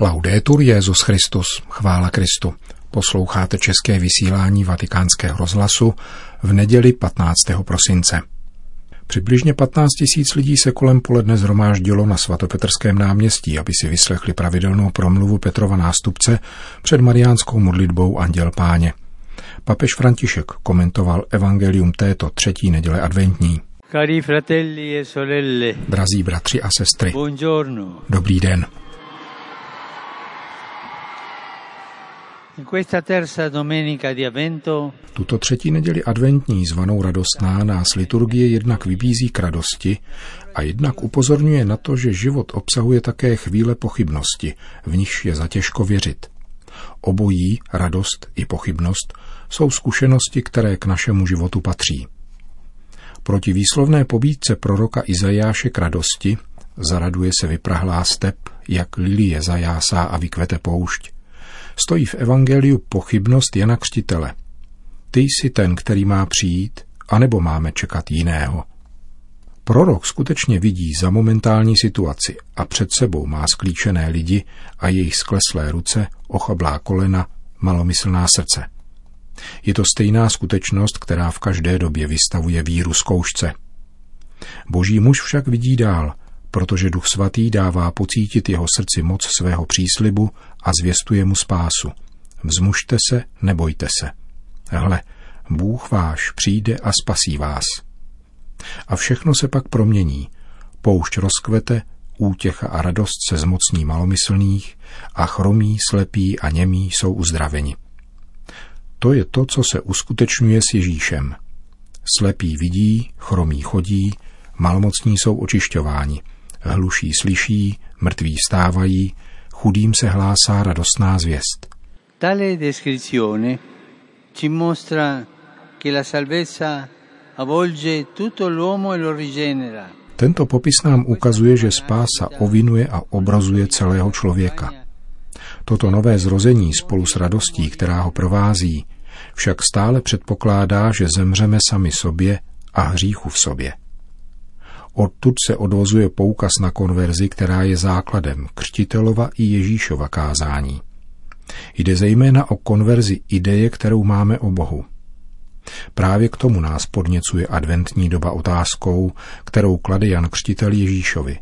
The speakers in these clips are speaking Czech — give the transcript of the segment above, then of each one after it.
Laudetur Jezus Christus, chvála Kristu. Posloucháte české vysílání vatikánského rozhlasu v neděli 15. prosince. Přibližně 15 tisíc lidí se kolem poledne zhromáždilo na svatopetrském náměstí, aby si vyslechli pravidelnou promluvu Petrova nástupce před mariánskou modlitbou Anděl Páně. Papež František komentoval evangelium této třetí neděle adventní. Cari fratelli e sorelle, Drazí bratři a sestry, buongiorno. dobrý den. In questa terza domenica di Avvento Tuto třetí neděli adventní zvanou radostná nás liturgie jednak vybízí k radosti a jednak upozorňuje na to, že život obsahuje také chvíle pochybnosti, v nichž je zatěžko věřit. Obojí, radost i pochybnost, jsou zkušenosti, které k našemu životu patří. Proti výslovné pobídce proroka Izajáše k radosti zaraduje se vyprahlá step, jak lilie zajásá a vykvete poušť. Stojí v evangeliu pochybnost Jana Křtitele. Ty jsi ten, který má přijít, anebo máme čekat jiného. Prorok skutečně vidí za momentální situaci a před sebou má sklíčené lidi a jejich skleslé ruce, ochablá kolena, malomyslná srdce. Je to stejná skutečnost, která v každé době vystavuje víru zkoušce. Boží muž však vidí dál, protože Duch Svatý dává pocítit jeho srdci moc svého příslibu a zvěstuje mu spásu. Vzmužte se, nebojte se. Hle, Bůh váš přijde a spasí vás. A všechno se pak promění. Poušť rozkvete, útěcha a radost se zmocní malomyslných a chromí, slepí a němí jsou uzdraveni. To je to, co se uskutečňuje s Ježíšem. Slepí vidí, chromí chodí, malmocní jsou očišťováni, hluší slyší, mrtví stávají, chudým se hlásá radostná zvěst. tale descrizione ci mostra che la salvezza avvolge tutto l'uomo e lo rigenera. Tento popis nám ukazuje, že spása ovinuje a obrazuje celého člověka. Toto nové zrození spolu s radostí, která ho provází, však stále předpokládá, že zemřeme sami sobě a hříchu v sobě. Odtud se odvozuje poukaz na konverzi, která je základem křtitelova i Ježíšova kázání. Jde zejména o konverzi ideje, kterou máme o Bohu. Právě k tomu nás podněcuje adventní doba otázkou, kterou klade Jan Křtitel Ježíšovi.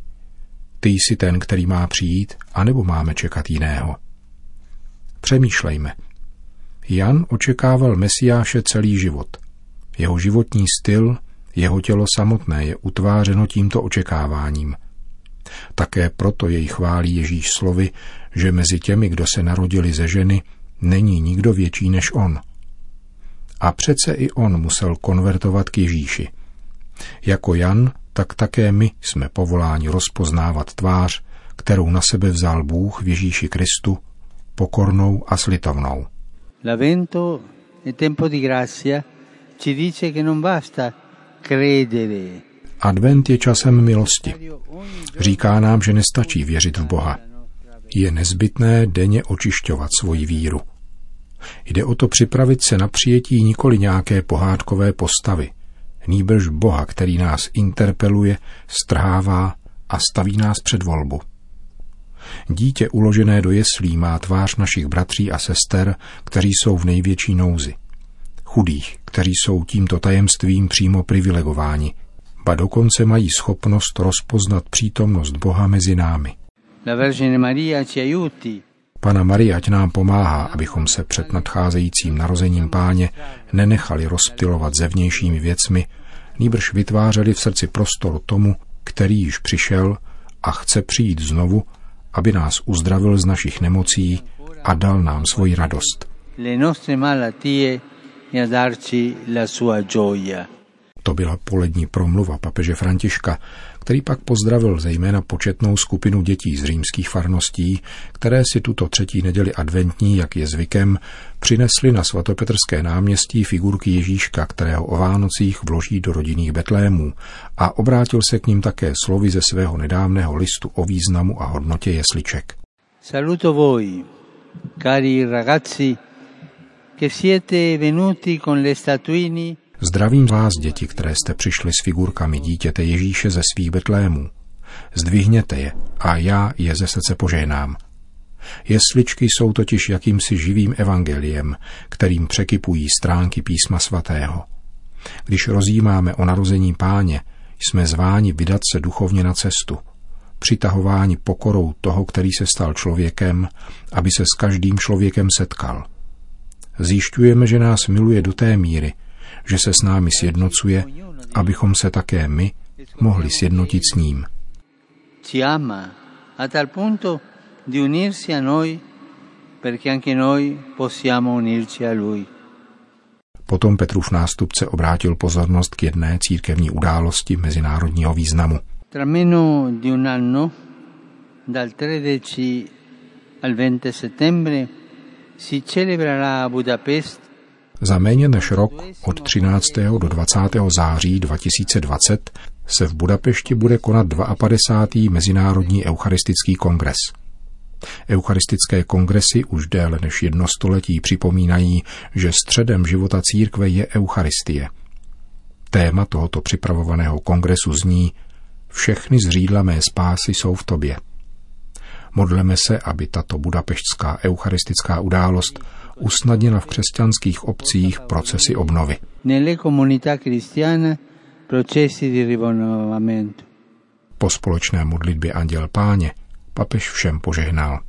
Ty jsi ten, který má přijít, anebo máme čekat jiného? Přemýšlejme. Jan očekával Mesiáše celý život. Jeho životní styl, jeho tělo samotné je utvářeno tímto očekáváním. Také proto jej chválí Ježíš slovy, že mezi těmi, kdo se narodili ze ženy, není nikdo větší než on. A přece i on musel konvertovat k Ježíši. Jako Jan, tak také my jsme povoláni rozpoznávat tvář, kterou na sebe vzal Bůh v Ježíši Kristu, pokornou a slitovnou. L'Avvento è tempo di grazia ci dice che non basta. Advent je časem milosti. Říká nám, že nestačí věřit v Boha. Je nezbytné denně očišťovat svoji víru. Jde o to připravit se na přijetí nikoli nějaké pohádkové postavy, nýbrž Boha, který nás interpeluje, strhává a staví nás před volbu. Dítě uložené do jeslí má tvář našich bratří a sester, kteří jsou v největší nouzi. Chudých, kteří jsou tímto tajemstvím přímo privilegováni, ba dokonce mají schopnost rozpoznat přítomnost Boha mezi námi. Pana Maria, ať nám pomáhá, abychom se před nadcházejícím narozením páně nenechali rozptilovat zevnějšími věcmi, nýbrž vytvářeli v srdci prostor tomu, který již přišel a chce přijít znovu, aby nás uzdravil z našich nemocí a dal nám svoji radost. le nostre malattie To byla polední promluva papeže Františka, který pak pozdravil zejména početnou skupinu dětí z římských farností, které si tuto třetí neděli adventní, jak je zvykem, přinesli na svatopetrské náměstí figurky Ježíška, kterého o Vánocích vloží do rodinných betlémů a obrátil se k ním také slovy ze svého nedávného listu o významu a hodnotě jesliček. Saluto voi, cari ragazzi, Zdravím vás, děti, které jste přišli s figurkami dítěte Ježíše ze svých betlémů. Zdvihněte je a já je ze srdce požehnám. Jesličky jsou totiž jakýmsi živým evangeliem, kterým překypují stránky písma svatého. Když rozjímáme o narození páně, jsme zváni vydat se duchovně na cestu, přitahováni pokorou toho, který se stal člověkem, aby se s každým člověkem setkal. Zjišťujeme, že nás miluje do té míry, že se s námi sjednocuje, abychom se také my mohli sjednotit s ním. Ci ama a tal punto di unirsi a noi perché anche noi possiamo unirci a lui. Potom Petrův nástupce obrátil pozornost k jedné církevní události mezinárodního významu. Tra meno di un anno, dal 13 al 20 settembre, Za méně než rok od 13. do 20. září 2020 se v Budapešti bude konat 52. Mezinárodní eucharistický kongres. Eucharistické kongresy už déle než jedno století připomínají, že středem života církve je Eucharistie. Téma tohoto připravovaného kongresu zní Všechny zřídla mé spásy jsou v tobě. Modleme se, aby tato budapeštská eucharistická událost usnadnila v křesťanských obcích procesy obnovy. nelle comunità cristiane processi di rinnovamento. Po společné modlitbě Anděl Páně papež všem požehnal.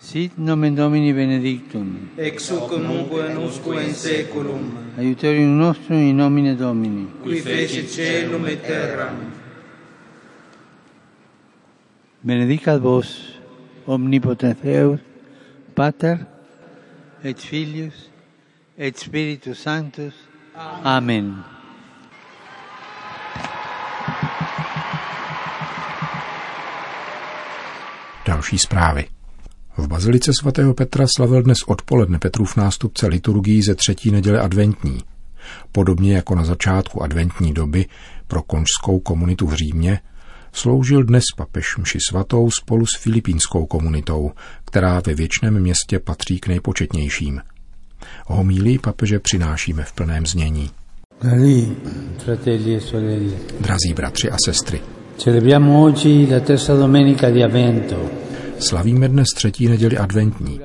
Sit nomen Domini benedictum, ex hoc nunc usque in seculum, aiutorium nostrum in nomine Domini. qui fecit celum et terram, Benedicat vos, omnipotens Deus, Pater, et Filius, et Spiritus Sanctus. Amen. Další zprávy. V bazilice svatého Petra slavil dnes odpoledne Petrův nástupce liturgii ze třetí neděle adventní. Podobně jako na začátku adventní doby pro konžskou komunitu v Římě, sloužil dnes papež mši svatou spolu s filipínskou komunitou, která ve věčném městě patří k nejpočetnějším. Homílí papeže přinášíme v plném znění. E Drazí bratři a sestry, celebriamo oggi la terza domenica di Avvento. slavíme dnes třetí neděli adventní.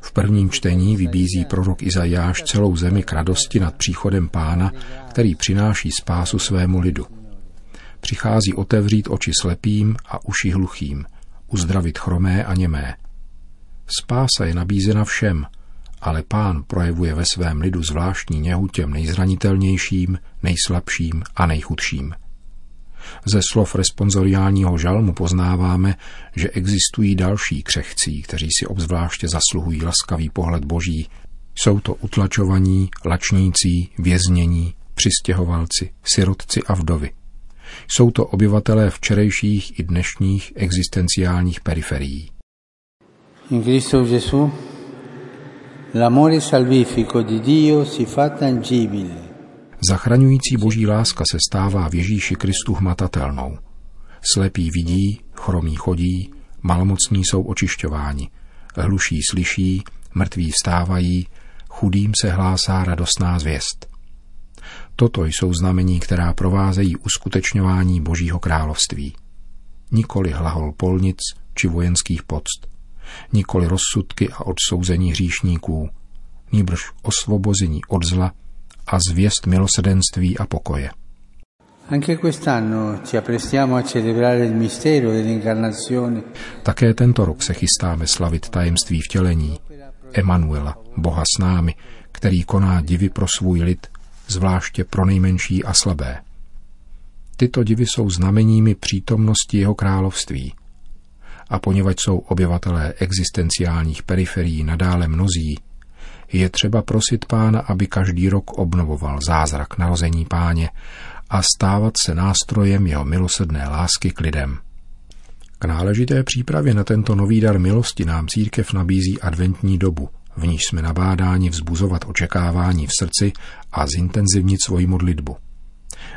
V prvním čtení vybízí prorok Izajáš celou zemi k radosti nad příchodem pána, který přináší spásu svému lidu. Přichází otevřít oči slepým a uši hluchým, uzdravit chromé a němé. Spása je nabízena všem, ale pán projevuje ve svém lidu zvláštní něhu těm nejzranitelnějším, nejslabším a nejchudším. Ze slov responsoriálního žalmu poznáváme, že existují další křehcí, kteří si obzvláště zasluhují laskavý pohled boží. Jsou to utlačovaní, lačnící, věznění, přistěhovalci, sirotci a vdovy. Jsou to obyvatelé včerejších i dnešních existenciálních periferií. In Cristo Gesù l'amore salvifico di Dio si fa tangibile. Zachraňující boží láska se stává v Ježíši Kristu hmatatelnou. Slepí vidí, chromí chodí, malomocní jsou očišťováni, hluší slyší, mrtví vstávají, chudým se hlásá radostná zvěst. Toto jsou znamení, která provázejí uskutečňování Božího království. Nikoli hlahol polnic či vojenských poct, nikoli rozsudky a odsouzení hříšníků, nýbrž osvobození od zla a zvěst milosedenství a pokoje. Také tento rok se chystáme slavit tajemství vtělení, Emanuela, Boha s námi, který koná divy pro svůj lid, zvláště pro nejmenší a slabé. Tyto divy jsou znameními přítomnosti jeho království. A poněvadž jsou obyvatelé existenciálních periferií nadále mnozí, je třeba prosit pána, aby každý rok obnovoval zázrak narození páně a stávat se nástrojem jeho milosrdné lásky k lidem. K náležité přípravě na tento nový dar milosti nám církev nabízí adventní dobu, v níž jsme nabádáni vzbuzovat očekávání v srdci a zintenzivnit svoji modlitbu.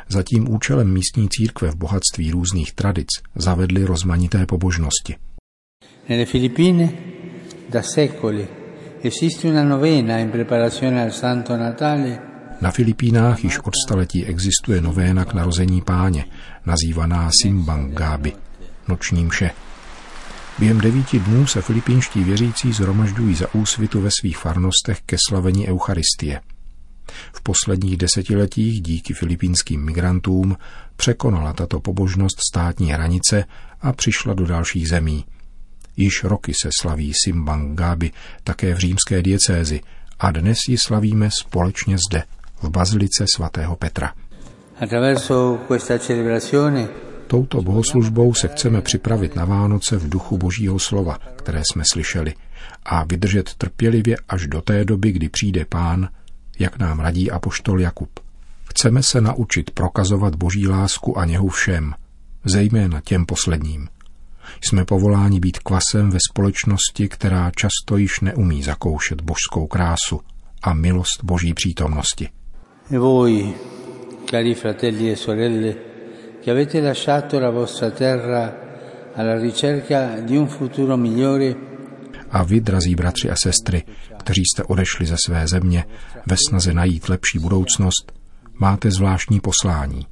Za tím účelem místní církve v bohatství různých tradic zavedly rozmanité pobožnosti. Nelle Filippine da secoli esiste una novena in preparazione al Santo Natale Na Filipínách již od staletí existuje novéna k narození páně, nazývaná Simbang Gabi, noční mše. Během devíti dnů se filipínští věřící zhromažďují za úsvitu ve svých farnostech ke slavení Eucharistie. V posledních desetiletích díky filipínským migrantům překonala tato pobožnost státní hranice a přišla do dalších zemí. Již roky se slaví Simbang Gabi také v římské diecézi a dnes ji slavíme společně zde, v bazilice svatého Petra. Touto bohoslužbou se chceme připravit na Vánoce v duchu Božího slova, které jsme slyšeli, a vydržet trpělivě až do té doby, kdy přijde Pán, jak nám radí apoštol Jakub. Chceme se naučit prokazovat Boží lásku a něhu všem, zejména těm posledním. Jsme povoláni být kvasem ve společnosti, která často již neumí zakoušet božskou krásu a milost Boží přítomnosti. Voi, cari fratelli e sorelle, che avete lasciato la vostra terra alla ricerca di un futuro migliore, a vy, drazí bratři a sestry, kteří jste odešli ze své země ve snaze najít lepší budoucnost, máte zvláštní poslání.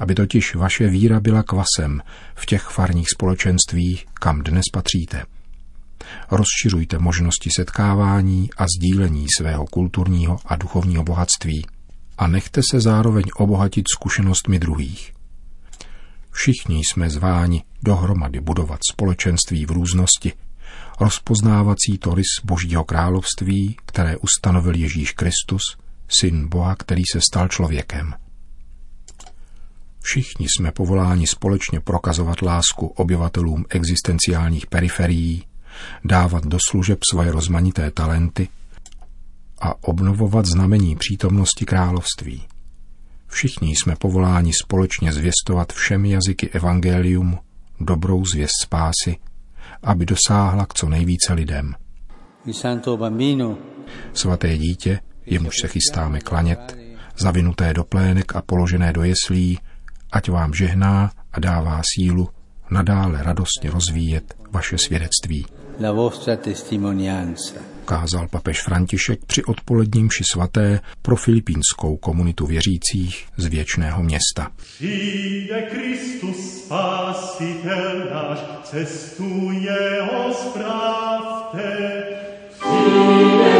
Aby totiž vaše víra byla kvasem v těch farních společenstvích, kam dnes patříte. Rozšiřujte možnosti setkávání a sdílení svého kulturního a duchovního bohatství a nechte se zároveň obohatit zkušenostmi druhých. Všichni jsme zváni dohromady budovat společenství v různosti, rozpoznávací to rys Božího království, které ustanovil Ježíš Kristus, syn Boha, který se stal člověkem. Všichni jsme povoláni společně prokazovat lásku obyvatelům existenciálních periferií, dávat do služeb svoje rozmanité talenty a obnovovat znamení přítomnosti království. Všichni jsme povoláni společně zvěstovat všemi jazyky evangelium, dobrou zvěst spásy, aby dosáhla k co nejvíce lidem. Svaté dítě, jemuž se chystáme klanět, zavinuté do plének a položené do jeslí, ať vám žehná a dává sílu nadále radostně rozvíjet vaše svědectví. La vostra testimonianza. Kázal papež František při odpoledním ši svaté pro filipínskou komunitu věřících z věčného města. Přijde Kristus spasitel náš, cestu jeho správte. Přijde